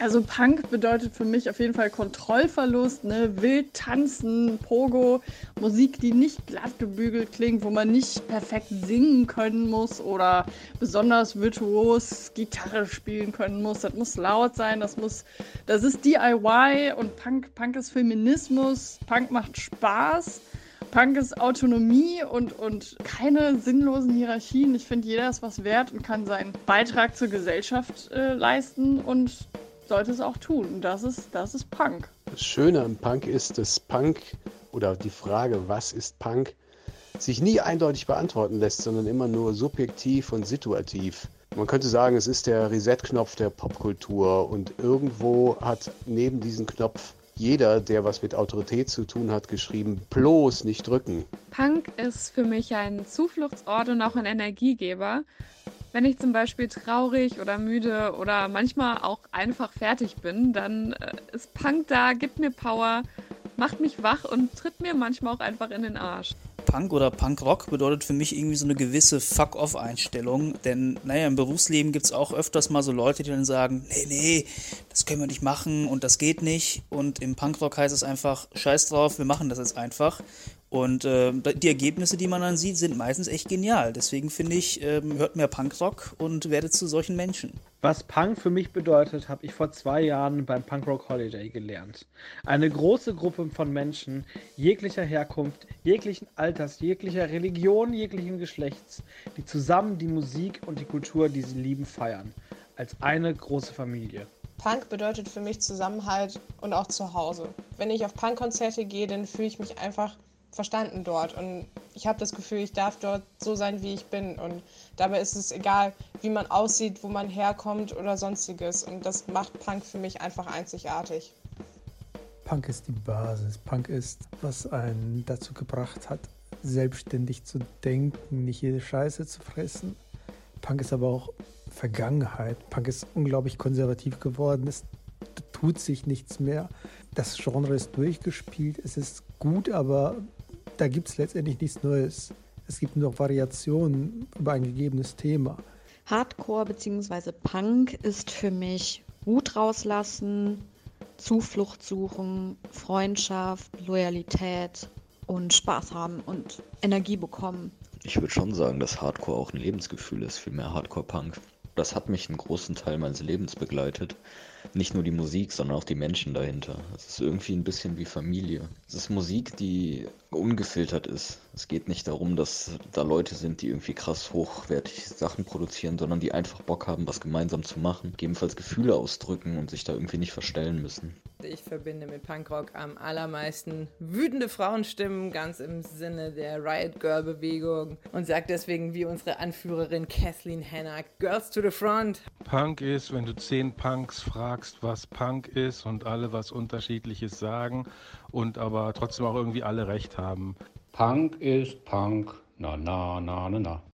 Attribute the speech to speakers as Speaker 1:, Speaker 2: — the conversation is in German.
Speaker 1: Also Punk bedeutet für mich auf jeden Fall Kontrollverlust, ne? wild tanzen, Pogo, Musik, die nicht glatt gebügelt klingt, wo man nicht perfekt singen können muss oder besonders virtuos Gitarre spielen können muss. Das muss laut sein, das muss, das ist DIY und Punk, Punk ist Feminismus, Punk macht Spaß. Punk ist Autonomie und, und keine sinnlosen Hierarchien. Ich finde, jeder ist was wert und kann seinen Beitrag zur Gesellschaft äh, leisten und sollte es auch tun. Das ist, das ist Punk.
Speaker 2: Das Schöne am Punk ist, dass Punk oder die Frage, was ist Punk, sich nie eindeutig beantworten lässt, sondern immer nur subjektiv und situativ. Man könnte sagen, es ist der Reset-Knopf der Popkultur und irgendwo hat neben diesem Knopf jeder, der was mit Autorität zu tun hat, geschrieben, bloß nicht drücken.
Speaker 3: Punk ist für mich ein Zufluchtsort und auch ein Energiegeber. Wenn ich zum Beispiel traurig oder müde oder manchmal auch einfach fertig bin, dann äh, ist Punk da, gibt mir Power, macht mich wach und tritt mir manchmal auch einfach in den Arsch.
Speaker 4: Punk oder Punkrock bedeutet für mich irgendwie so eine gewisse Fuck-off-Einstellung. Denn, naja, im Berufsleben gibt es auch öfters mal so Leute, die dann sagen, nee, nee, das können wir nicht machen und das geht nicht. Und im Punkrock heißt es einfach, scheiß drauf, wir machen das jetzt einfach. Und äh, die Ergebnisse, die man dann sieht, sind meistens echt genial. Deswegen finde ich, äh, hört mehr Punkrock und werdet zu solchen Menschen.
Speaker 5: Was Punk für mich bedeutet, habe ich vor zwei Jahren beim Punkrock Holiday gelernt. Eine große Gruppe von Menschen jeglicher Herkunft, jeglichen Alters, jeglicher Religion, jeglichen Geschlechts, die zusammen die Musik und die Kultur, die sie lieben, feiern. Als eine große Familie.
Speaker 6: Punk bedeutet für mich Zusammenhalt und auch Zuhause. Wenn ich auf Punkkonzerte gehe, dann fühle ich mich einfach verstanden dort. Und ich habe das Gefühl, ich darf dort so sein, wie ich bin. Und dabei ist es egal, wie man aussieht, wo man herkommt oder sonstiges. Und das macht Punk für mich einfach einzigartig.
Speaker 7: Punk ist die Basis. Punk ist, was einen dazu gebracht hat, selbstständig zu denken, nicht jede Scheiße zu fressen. Punk ist aber auch Vergangenheit. Punk ist unglaublich konservativ geworden. Es tut sich nichts mehr. Das Genre ist durchgespielt. Es ist gut, aber da gibt es letztendlich nichts Neues. Es gibt nur Variationen über ein gegebenes Thema.
Speaker 8: Hardcore bzw. Punk ist für mich Wut rauslassen, Zuflucht suchen, Freundschaft, Loyalität und Spaß haben und Energie bekommen.
Speaker 9: Ich würde schon sagen, dass Hardcore auch ein Lebensgefühl ist, viel mehr Hardcore-Punk. Das hat mich einen großen Teil meines Lebens begleitet nicht nur die Musik, sondern auch die Menschen dahinter. Es ist irgendwie ein bisschen wie Familie. Es ist Musik, die ungefiltert ist. Es geht nicht darum, dass da Leute sind, die irgendwie krass hochwertig Sachen produzieren, sondern die einfach Bock haben, was gemeinsam zu machen, gegebenenfalls Gefühle ausdrücken und sich da irgendwie nicht verstellen müssen.
Speaker 10: Ich verbinde mit Punkrock am allermeisten wütende Frauenstimmen, ganz im Sinne der Riot Girl Bewegung und sage deswegen wie unsere Anführerin Kathleen Hanna, Girls to the Front.
Speaker 11: Punk ist, wenn du zehn Punks fragst, was Punk ist und alle was unterschiedliches sagen und aber trotzdem auch irgendwie alle recht haben.
Speaker 12: Punk ist Punk, na na na na na.